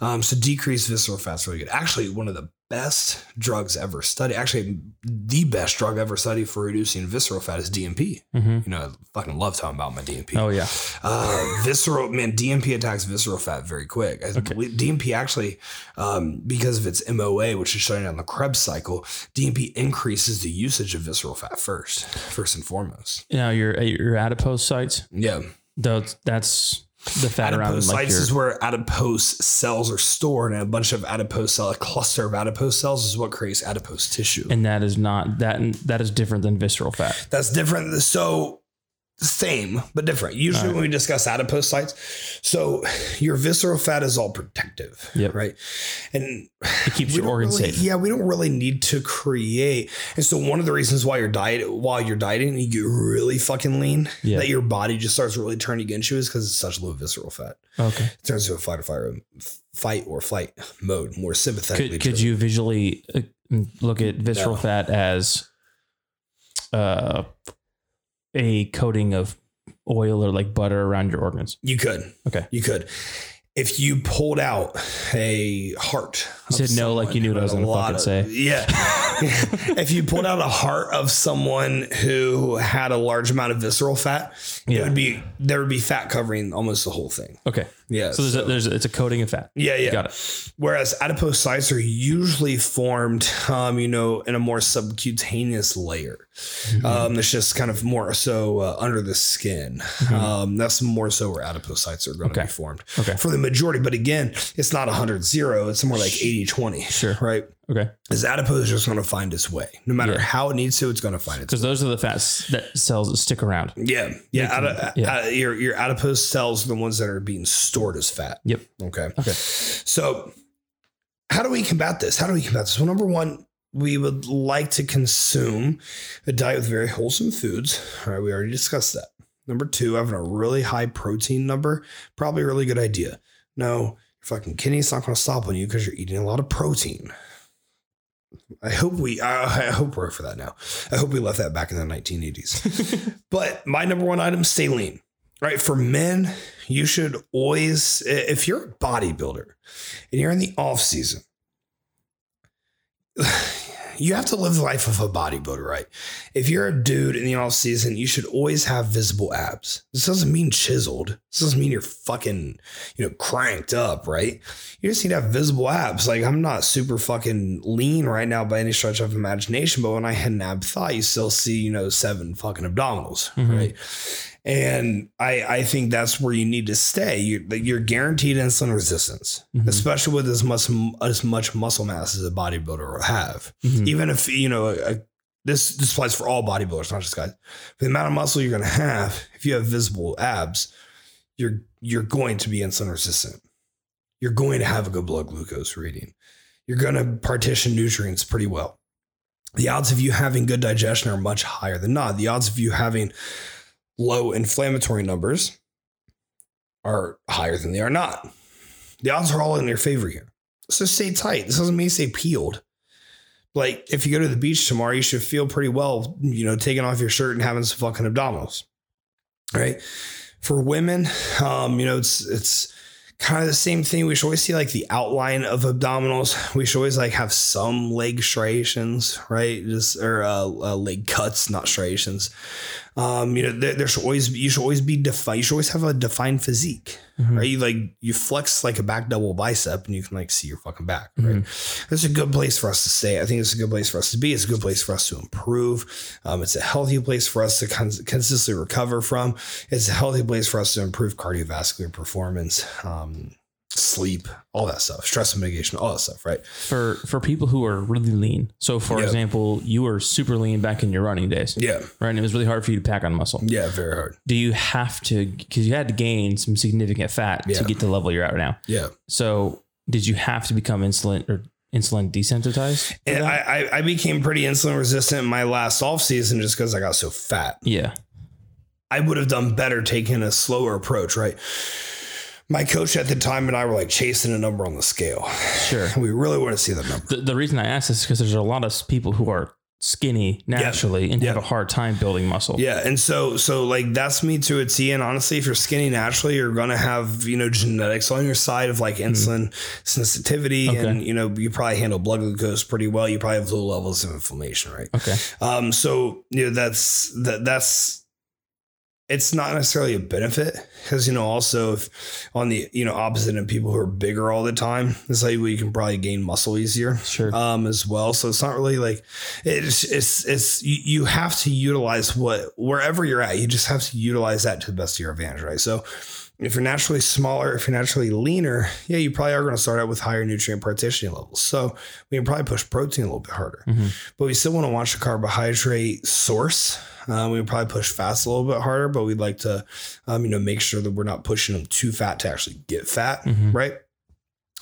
Um, so decreased visceral fat fat's really good. Actually, one of the best drugs ever studied, actually, the best drug ever studied for reducing visceral fat is DNP. Mhm. You know, I fucking love talking about my DNP. Oh yeah. Uh, visceral man, DNP attacks visceral fat very quick. I Okay. DNP actually, um, because of its MOA, which is shutting down the Krebs cycle, DNP increases the usage of visceral fat first, first and foremost. Now your your adipose sites. Yeah, Those that's the fat around like your is where adipose cells are stored, and a bunch of adipose cell, a cluster of adipose cells, is what creates adipose tissue. and that is not that and that is different than visceral fat. That's different. So same but different. Usually Alright. when we discuss adipocytes, so your visceral fat is all protective, Yep. right? And It keeps your organs really- safe. Yeah, we don't really need to create. And so one of the reasons why you're diet while you're dieting, you get really fucking lean, Yeah. that your body just starts really turning against you is because it's such low visceral fat. Okay. It turns into a fight or flight, fight or flight mode, more sympathetically. Could, could you visually uh, look at visceral No. fat as uh, a coating of oil or like butter around your organs? You could. Okay. You could. If you pulled out a heart, You said no like you knew what I was gonna fucking of- say. Yeah. if you pulled out a heart of someone who had a large amount of visceral fat, it would be there would be fat covering almost the whole thing. Okay. Yeah. So there's a, there's a, it's a coating of fat. yeah, yeah. Got it. Whereas adipocytes are usually formed, um, you know, in a more subcutaneous layer. Mm-hmm. Um, it's just kind of more so uh, under the skin. Um, that's more so where adipocytes are going to Mm-hmm. Okay. be formed Okay. for the majority. But again, it's not 100 0. It's more like 80 20. Sure. Right. Okay. Is adipose is just going to find its way? No matter Yeah. how it needs to, it's going to find its way. Because those are the fats that cells that stick around. Yeah. Yeah. Adi- yeah. your, your adipose cells are the ones that are being stored as fat. Yep. Okay. Okay. So, how do we combat this? How do we combat this? Well, number one, we would like to consume a diet with very wholesome foods. All right, we already discussed that. Number two, having a really high protein number, probably a really good idea. No, your fucking kidney's not going to stop on you because you're eating a lot of protein. I hope we, I I hope we're for that now. I hope we left that back in the 1980s. But my number one item, stay lean. Right. For men, you should always, if you're a bodybuilder and you're in the off season, you have to live the life of a bodybuilder, right? If you're a dude in the off season, you should always have visible abs. This doesn't mean chiseled. This doesn't mean you're fucking, you know, cranked up, right? You just need to have visible abs. Like I'm not super fucking lean right now by any stretch of imagination, but when I had an ab thigh, you still see, you know, seven fucking abdominals, Mhm. right? And I, I think that's where you need to stay. You're, you're guaranteed insulin resistance, Mhm. especially with as much as much muscle mass as a bodybuilder will have. Mhm. Even if you know a, this this applies for all bodybuilders, not just guys. For the amount of muscle you're going to have, if you have visible abs, you're you're going to be insulin resistant. You're going to have a good blood glucose reading. You're going to partition nutrients pretty well. The odds of you having good digestion are much higher than not. The odds of you having low inflammatory numbers are higher than they are not. The odds are all in your favor here. So stay tight. This doesn't mean stay peeled. Like if you go to the beach tomorrow, you should feel pretty well, you know, taking off your shirt and having some fucking abdominals. Right. For women, um, you know, it's it's kind of the same thing. We should always see like the outline of abdominals. We should always like have some leg striations, right? Just or uh, uh, leg cuts, not striations. Um, you know, there, there should always be, you should always be defined. You should always have a defined physique, Mhm. right? You like you flex like a back double bicep, and you can like see your fucking back, right? It's a good place for us to stay. I think it's a good place for us to be. It's a good place for us to improve. Um, it's a healthy place for us to con- consistently recover from. It's a healthy place for us to improve cardiovascular performance. Um, sleep, all that stuff, stress mitigation, all that stuff, right? For for people who are really lean. So for Yeah. example, you were super lean back in your running days. Yeah, Right. And it was really hard for you to pack on muscle. yeah, very hard. Do you have to because you had to gain some significant fat Yeah. to get to the level you're at now? Yeah, So did you have to become insulin or insulin desensitized? and? I, I I became pretty insulin resistant in my last off season just because I got so fat. yeah. I would have done better taking a slower approach, right? My coach at the time and I were like chasing a number on the scale. Sure. We really want to see the number. The, the reason I ask this is because there's a lot of people who are skinny naturally and Yeah. have a hard time building muscle. Yeah, and so so like that's me to a T. And honestly, if you're skinny naturally, you're gonna have you know genetics on your side of like insulin sensitivity, Mm-hmm. Okay. and you know you probably handle blood glucose pretty well. You probably have low levels of inflammation, right? Okay. Um, so you know that's that that's it's not necessarily a benefit because you know also if on the you know opposite of people who are bigger all the time, it's like you can probably gain muscle easier Sure. um as well. So it's not really like it's it's it's you, you have to utilize what wherever you're at, you just have to utilize that to the best of your advantage, right? So if you're naturally smaller, if you're naturally leaner, yeah, you probably are going to start out with higher nutrient partitioning levels. So we can probably push protein a little bit harder, Mhm. but we still want to watch the carbohydrate source. Uh, we would probably push fats a little bit harder, but we'd like to, um, you know, make sure that we're not pushing them too fat to actually get fat, Mhm. right?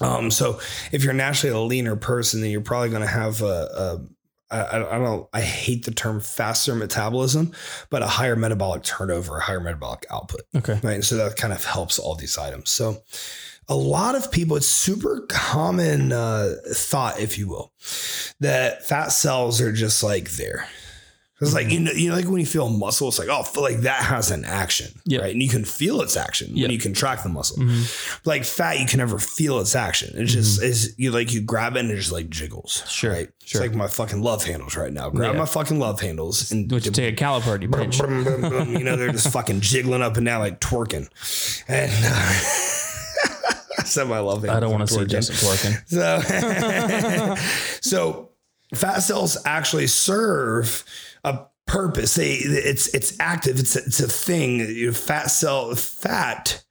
Um, so if you're naturally a leaner person, then you're probably going to have a, a I, I I don't I hate the term faster metabolism, but a higher metabolic turnover, a higher metabolic output, Okay. right? And so that kind of helps all these items. So a lot of people, it's super common uh, thought, if you will, that fat cells are just like there. It's like you know, you know, like when you feel a muscle, it's like oh, feel like that has an action, Yeah. right? And you can feel its action Yeah. when you contract the muscle Mhm. like fat, you can never feel its action. It's just is you like you grab it and it just like jiggles. Mm-hmm. Sure, right? sure. It's like my fucking love handles right now. Grab Yeah. my fucking love handles and Which you take a caliper and you brum, pinch. brum, brum, you know they're just fucking jiggling up and down like twerking. And uh, I said my love handles. I don't want to see are twerking. Justin twerking. So, so fat cells actually serve a purpose. They it's it's active. It's a, it's a thing. You know, fat cell fat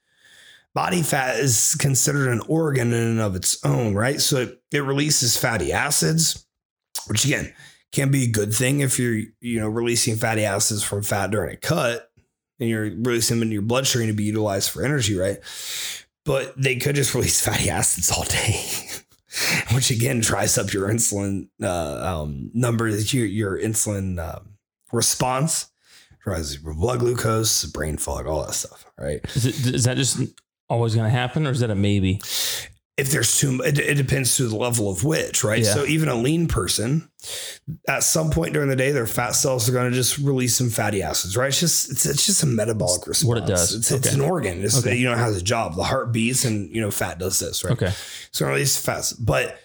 body fat is considered an organ in and of its own, right? So it, it releases fatty acids, which again can be a good thing if you're you know releasing fatty acids from fat during a cut and you're releasing them into your bloodstream to be utilized for energy, right? But they could just release fatty acids all day. which again tries up your insulin uh, um, numbers, your, your insulin um, response, rises your blood glucose, brain fog, all that stuff, right? Is, it, is that just always going to happen or is that a maybe? If there's too, it, it depends to the level of which, right? Yeah. So even a lean person, at some point during the day, their fat cells are going to just release some fatty acids, right? It's just it's, it's just a metabolic response. what it does. It's, it's an organ. It's, Okay. You know, it has a job. The heart beats, and you know, fat does this, right? Okay. So release fats, but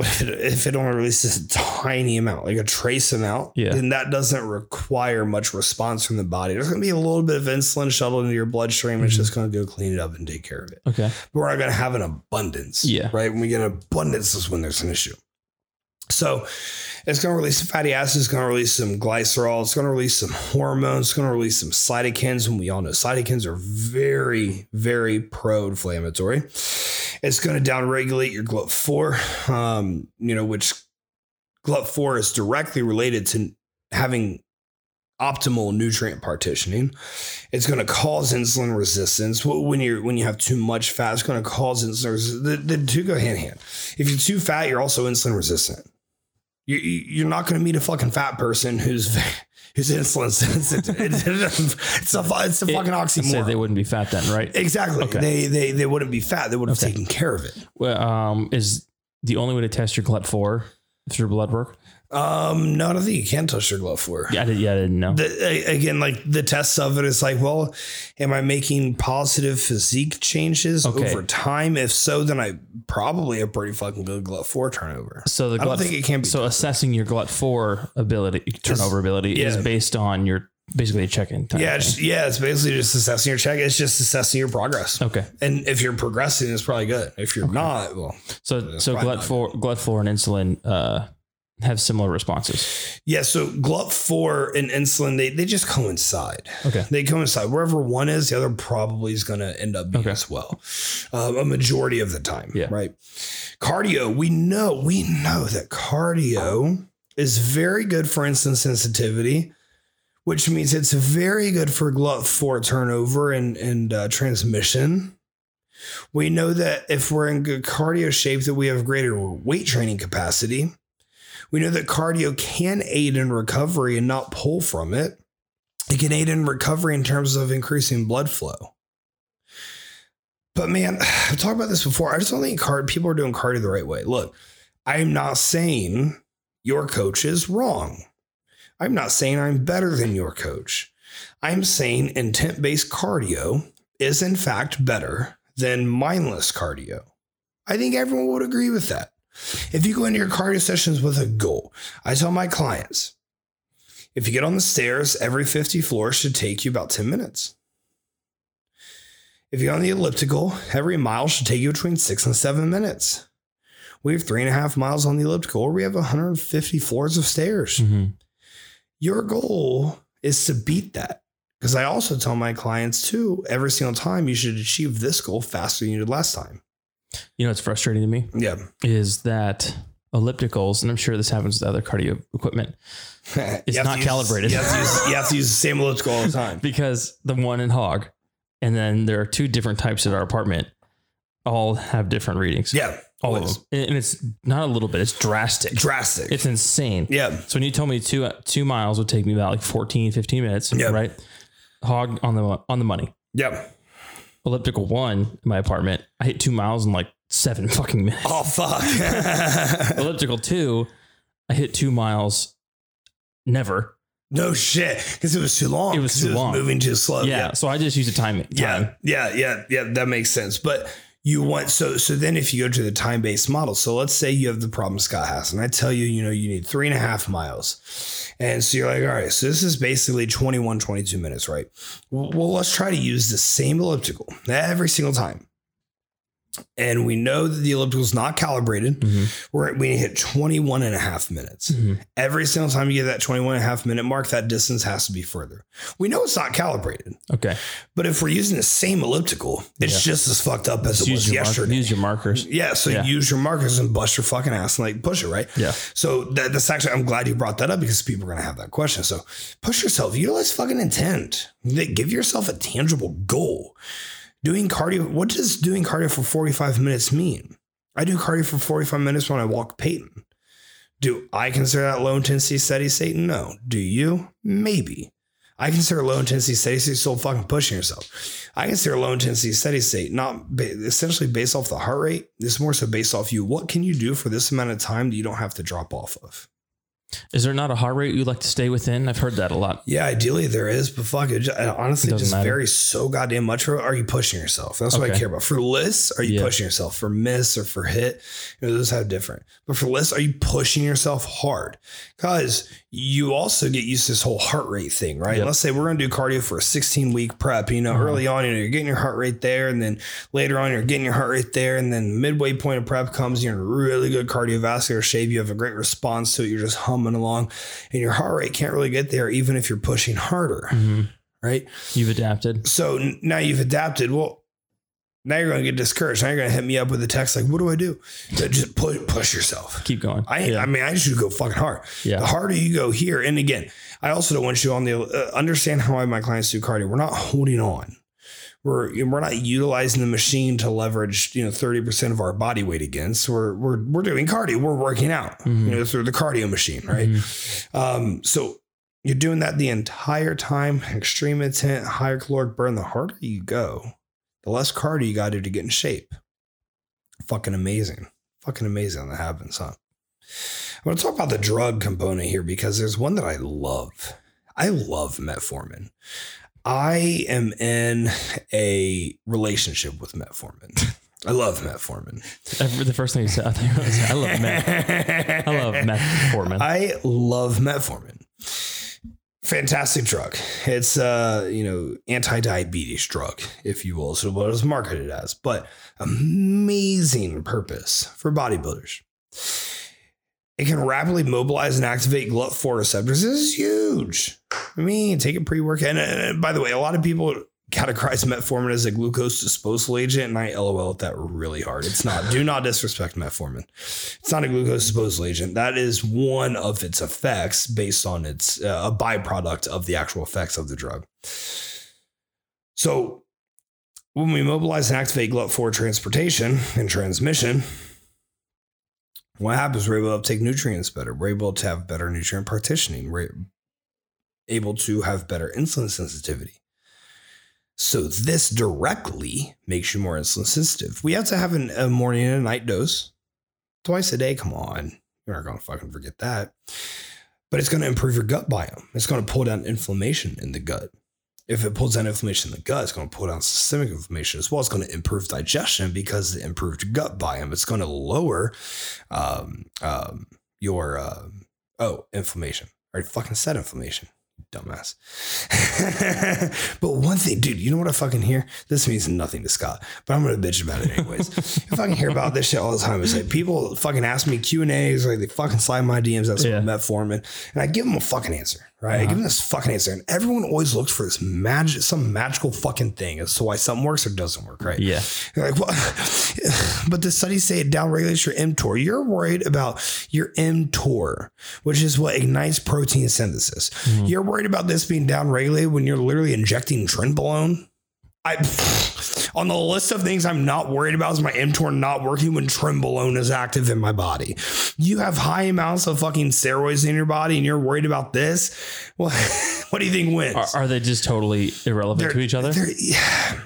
if it, if it only releases a tiny amount, like a trace amount, Yeah. then that doesn't require much response from the body. There's going to be a little bit of insulin shuttled into your bloodstream. It's Mhm. just going to go clean it up and take care of it. Okay. But we're not going to have an abundance. Yeah. Right. When we get an abundance is when there's an issue. So it's going to release fatty acids, it's going to release some glycerol, it's going to release some hormones, it's going to release some cytokines. And we all know cytokines are very, very pro inflammatory. It's going to downregulate your GLUT4, um, you know, which GLUT4 is directly related to having optimal nutrient partitioning. It's going to cause insulin resistance. When you're when you have too much fat, it's going to cause insulin resistance. The, the two go hand in hand. If you're too fat, you're also insulin resistant. You, you- you're not going to meet a fucking fat person who's who's insulin sensitive. it's a it's a fucking oxymoron. said they wouldn't be fat then, right? Exactly. Okay. They they they wouldn't be fat. They would have Okay. taken care of it. Well, um, is the only way to test your GLUT4 through blood work? Um, no, I don't think you can touch your GLUT4. Yeah, I, did, yeah, I didn't know. The, again, like the tests of it is like, well, am I making positive physique changes Okay. over time? If so, then I probably have pretty fucking good GLUT4 turnover. so the I don't think it can be. so assessing your GLUT4 ability, turnover ability, is based on your basically a check-in time. yeah, it's, yeah, it's basically just assessing your check. It's just assessing your progress. Okay. And if you're progressing, it's probably good. If you're not, well, So so probably GLUT4 GLUT4 and insulin uh have similar responses? Yeah, so GLUT4 and insulin, they, they just coincide. Okay. They coincide. Wherever one is, the other probably is going to end up being Okay. as well. Um, a majority of the time. Yeah. Right. Cardio, we know, we know that cardio is very good for insulin sensitivity, which means it's very good for GLUT4 turnover and, and uh, transmission. We know that if we're in good cardio shape, that we have greater weight training capacity. We know that cardio can aid in recovery and not pull from it. It can aid in recovery in terms of increasing blood flow. But man, I've talked about this before. I just don't think card people are doing cardio the right way. Look, I'm not saying your coach is wrong. I'm not saying I'm better than your coach. I'm saying intent based cardio is in fact better than mindless cardio. I think everyone would agree with that. If you go into your cardio sessions with a goal, I tell my clients if you get on the stairs, every 50 floors should take you about 10 minutes. If you're on the elliptical, every mile should take you between six and seven minutes. We have three and a half miles on the elliptical, or we have 150 floors of stairs. Mm-hmm. Your goal is to beat that. Because I also tell my clients too, every single time you should achieve this goal faster than you did last time. You know it's frustrating to me Yeah. is that ellipticals, and I'm sure this happens with other cardio equipment, It's not calibrated. You have, to use, you have to use the same elliptical all the time. because the one in Hog, and then there are two different types at our apartment, all have different readings. Yeah. all always. of them, and it's not a little bit; it's drastic. Drastic. It's insane. yeah. So when you told me two two miles would take me about like 14, 15 minutes, Yeah. right? Hog on the on the money. Yeah. Elliptical one in my apartment, I hit two miles in like seven fucking minutes. Oh, fuck. Elliptical two, I hit two miles, never. no shit. Because it was too long. It was too long. moving too slow. yeah, so I just used a time. Yeah, yeah, yeah, yeah. That makes sense. But you want so so then if you go to the time based model, so let's say you have the problem Scott has, and I tell you, you know, you need three and a half miles, and so you're like, all right, so this is basically 21, 22 minutes, right? Well, well, let's try to use the same elliptical every single time. And we know that the elliptical is not calibrated. Mhm. We're we hit 21 and a half minutes. Mhm. Every single time you get that 21 and a half minute mark, that distance has to be further. We know it's not calibrated. Okay. But if we're using the same elliptical, it's Yeah. just as fucked up as Just it was your, mark- yesterday. use your markers. yeah, so Yeah. use your markers and bust your fucking ass and like push it, right? Yeah. So that, that's actually, I'm glad you brought that up because people are going to have that question. So push yourself, utilize fucking intent. Give yourself a tangible goal. Doing cardio, what does doing cardio for 45 minutes mean? I do cardio for 45 minutes when I walk Peyton. Do I consider that low intensity steady state? No. Do you? Maybe. I consider low intensity steady state still fucking pushing yourself. I consider low intensity steady state not ba- essentially based off the heart rate. It's more so based off you. What can you do for this amount of time that you don't have to drop off of? Is there not a heart rate you'd like to stay within? I've heard that a lot. Yeah, ideally there is, but fuck it. Honestly, It just matter. varies so goddamn much. Are you pushing yourself? That's what I care about. For LISS, are you Yeah. pushing yourself? For MISS or for HIIT, you know, those have different. But for LISS, are you pushing yourself hard? Because you also get used to this whole heart rate thing, right? Yep. Let's say we're going to do cardio for a 16 week prep. You know, Uh-huh. early on, you know, you're getting your heart rate there, and then later on, you're getting your heart rate there, and then midway point of prep comes, you're in really good cardiovascular shape. You have a great response to it. You're just humming along, and your heart rate can't really get there, even if you're pushing harder, Mhm. right? You've adapted. So now you've adapted. Well, now you're going to get discouraged. Now you're going to hit me up with a text like, "What do I do?" So Just push, push yourself. Keep going. I, yeah. I mean, I just should go fucking hard. The harder you go here, and again, I also don't want you on the uh, understand how I my clients do cardio. We're not holding on. We're we're not utilizing the machine to leverage you know thirty percent of our body weight against. We're we're we're doing cardio. We're working out Mhm. you know through the cardio machine, right? Mhm. Um, so you're doing that the entire time, extreme intent, higher caloric burn. The harder you go, the less cardio you got to do to get in shape. Fucking amazing. Fucking amazing that happens, huh? I want to talk about the drug component here because there's one that I love. I love metformin. I am in a relationship with metformin. I love metformin. The first thing you said, I, think, was, I love meth. I love metformin. I love metformin. Fantastic drug. It's uh, you know, anti-diabetes drug, if you will. So what it's marketed as, but amazing purpose for bodybuilders. It can rapidly mobilize and activate GLUT4 receptors. This is huge. I mean, take a pre workout. And, and by the way, a lot of people categorize metformin as a glucose disposal agent, and I LOL at that really hard. It's not. Do not disrespect metformin. It's not a glucose disposal agent. That is one of its effects based on its uh, a byproduct of the actual effects of the drug. So when we mobilize and activate GLUT4 transportation and transmission, what happens? We're able to uptake nutrients better. We're able to have better nutrient partitioning. We're able to have better insulin sensitivity. So this directly makes you more insulin sensitive. We have to have an, a morning and a night dose twice a day. Come on, you're not gonna fucking forget that. But it's gonna improve your gut biome. It's gonna pull down inflammation in the gut. If it pulls down inflammation in the gut, it's going to pull down systemic inflammation as well. It's going to improve digestion because the improved gut biome. It's going to lower um, um, your uh, oh inflammation. I already fucking said inflammation dumbass. but one thing, dude, you know what I fucking hear? This means nothing to Scott, but I'm gonna bitch about it anyways. If I fucking hear about this shit all the time. It's like people fucking ask me Q and A's, like they fucking slide my DMs. That's yeah. Metformin, and I give them a fucking answer right? Uh-huh. I give them this fucking answer, and everyone always looks for this magic, some magical fucking thing as to why something works or doesn't work, right? Yeah. You're like, well, but the studies say it downregulates your mTOR. You're worried about your mTOR, which is what ignites protein synthesis. Mm-hmm. You're worried about this being downregulated when you're literally injecting trenbolone. I on the list of things I'm not worried about is my mTOR not working when trenbolone is active in my body. You have high amounts of fucking steroids in your body and you're worried about this. Well, what do you think wins? Are, are they just totally irrelevant they're, to each other? Yeah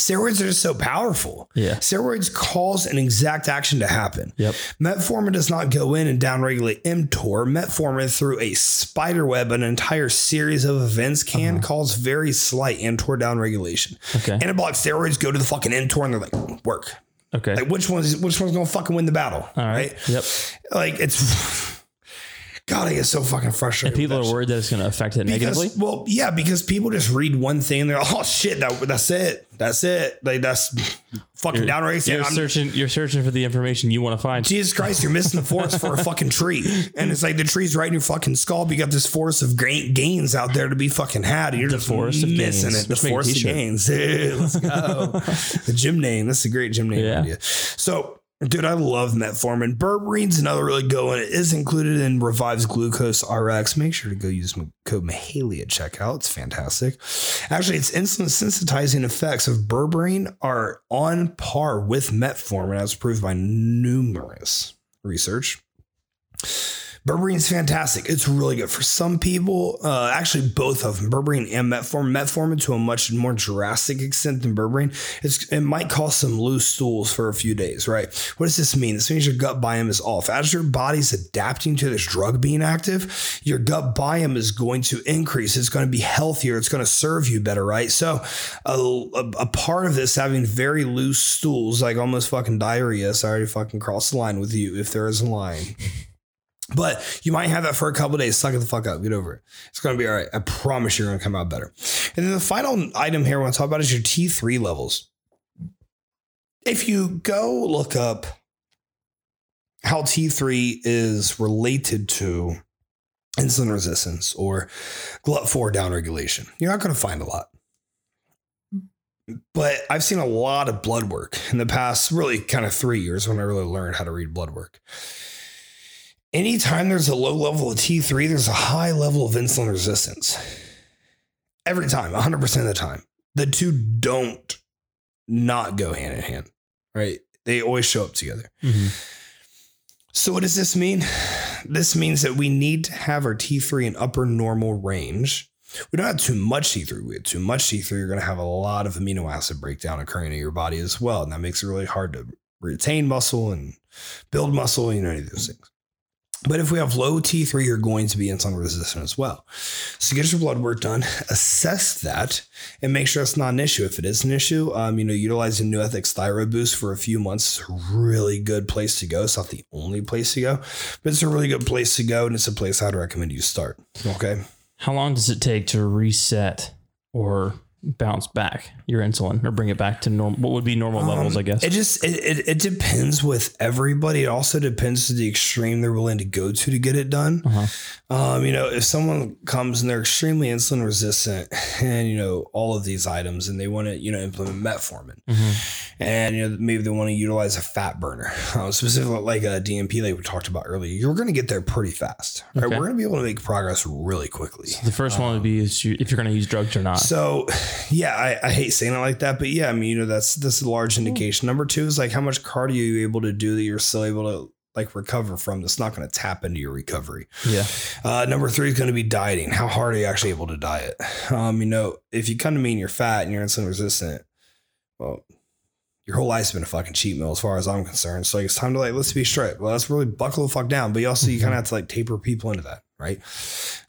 steroids are just so powerful. Yeah. Steroids cause an exact action to happen. Yep. Metformin does not go in and downregulate mTOR. Metformin, through a spider web, an entire series of events, can uh-huh. cause very slight mTOR downregulation. Okay. Anabolic steroids go to the fucking mTOR and they're like, work. Okay. Like which one's which one's gonna fucking win the battle? All right. right? Yep. Like it's God, I get so fucking frustrated. And people are worried that it's going to affect it because, negatively. Well, yeah, because people just read one thing and they're like, oh shit, that, that's it. That's it. Like that's fucking you're, downright. You're I'm, searching. You're searching for the information you want to find. Jesus Christ, you're missing the forest for a fucking tree, and it's like the tree's right in your fucking skull. But you got this forest of great gains out there to be fucking had. And you're the just forest missing of gains. it. The forest of gains. Let's go. the gym name. That's a great gym name yeah. idea. So Dude, I love metformin. Berberine's another really good one. It is included in Revive's Glucose RX. Make sure to go use code Mihaly at checkout. It's fantastic. Actually, its insulin sensitizing effects of berberine are on par with metformin, as proved by numerous research. Berberine is fantastic. It's really good for some people. Uh, actually, both of them, berberine and metformin. Metformin to a much more drastic extent than berberine. It's, it might cause some loose stools for a few days, right? What does this mean? This means your gut biome is off. As your body's adapting to this drug being active, your gut biome is going to increase. It's going to be healthier. It's going to serve you better, right? So, a, a, a part of this having very loose stools, like almost fucking diarrhea. Sorry to fucking cross the line with you if there is a line. But you might have that for a couple days. Suck it the fuck up. Get over it. It's going to be all right. I promise you're going to come out better. And then the final item here I want to talk about is your T3 levels. If you go look up how T3 is related to insulin resistance or GLUT4 downregulation, you're not going to find a lot. But I've seen a lot of blood work in the past, really kind of three years when I really learned how to read blood work anytime there's a low level of T3, there's a high level of insulin resistance. Every time, 100% of the time. The two don't not go hand in hand, right? They always show up together. Mm-hmm. So, what does this mean? This means that we need to have our T3 in upper normal range. We don't have too much T3. We have too much T3, you're going to have a lot of amino acid breakdown occurring in your body as well. And that makes it really hard to retain muscle and build muscle, you know, any of those things. But if we have low T3, you're going to be insulin resistant as well. So get your blood work done, assess that, and make sure it's not an issue. If it is an issue, um, you know, utilizing NeuroEthics Thyroid Boost for a few months is a really good place to go. It's not the only place to go, but it's a really good place to go, and it's a place I'd recommend you start. Okay. How long does it take to reset or bounce back your insulin or bring it back to normal? What would be normal levels? I guess. Um, It just it, it, it depends with everybody. It also depends to the extreme they're willing to go to to get it done. Uh-huh. Um, you know, if someone comes and they're extremely insulin resistant and you know all of these items and they want to you know implement metformin Mhm. and you know maybe they want to utilize a fat burner, uh, specifically like a DNP like we talked about earlier, you're going to get there pretty fast. Right? Okay. We're going to be able to make progress really quickly. The first one would be is you, if you're going to use drugs or not. So, yeah, I, I hate saying it like that, but yeah, I mean, you know, that's a large indication. Number two is like how much cardio you're able to do that you're still able to like recover from. That's not going to tap into your recovery. yeah. Uh, number three is going to be dieting. How hard are you actually able to diet? Um, you know, if you come to me and you're fat and you're insulin resistant, well, your whole life's been a fucking cheat meal as far as I'm concerned. So like, it's time to like let's be straight. Well, let's really buckle the fuck down. But you also you kind of have to like taper people into that, right?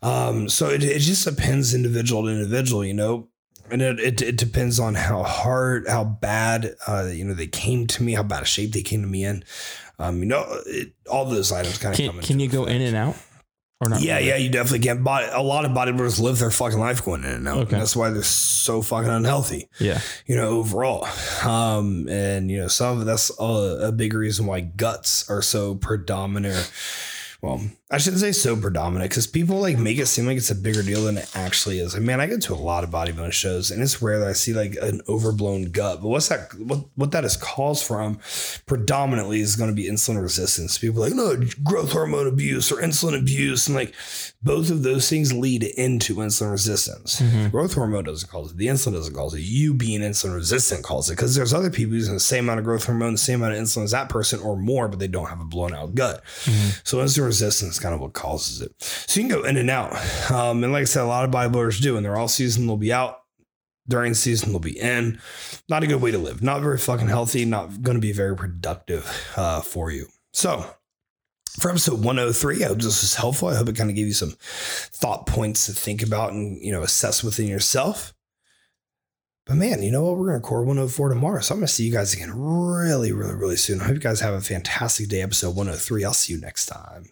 Um, so it, it just depends individual to individual, you know. And it, it, it depends on how hard, how bad, uh, you know, they came to me, how bad a shape they came to me in. Um, you know, it, all those items kind of Can, come. can you go in and out or not? Yeah, really? yeah, you definitely can. Body, a lot of bodybuilders live their fucking life going in and out. Okay. And that's why they're so fucking unhealthy, Yeah. you know, overall. Um, and, you know, some of that's a, a big reason why guts are so predominant. Well, I shouldn't say so predominant because people like make it seem like it's a bigger deal than it actually is. Like, man, I go to a lot of bodybuilding shows and it's rare that I see like an overblown gut. But what's that? What what that is caused from predominantly is going to be insulin resistance. People are like, no, growth hormone abuse or insulin abuse. And like both of those things lead into insulin resistance. Mhm. Growth hormone doesn't cause it. The insulin doesn't cause it. You being insulin resistant causes it because there's other people using the same amount of growth hormone, the same amount of insulin as that person or more, but they don't have a blown out gut. Mhm. So insulin resistance is kind of what causes it. So you can go in and out. Um, and like I said, a lot of bodybuilders do, and they're all season they'll be out. During season they'll be in. Not a good way to live. Not very fucking healthy. Not going to be very productive uh, for you. So for episode 103, I hope this was helpful. I hope it kind of gave you some thought points to think about and you know assess within yourself. But man, you know what? We're going to record 104 tomorrow. So I'm going to see you guys again really, really, really soon. I hope you guys have a fantastic day. Episode 103. I'll see you next time.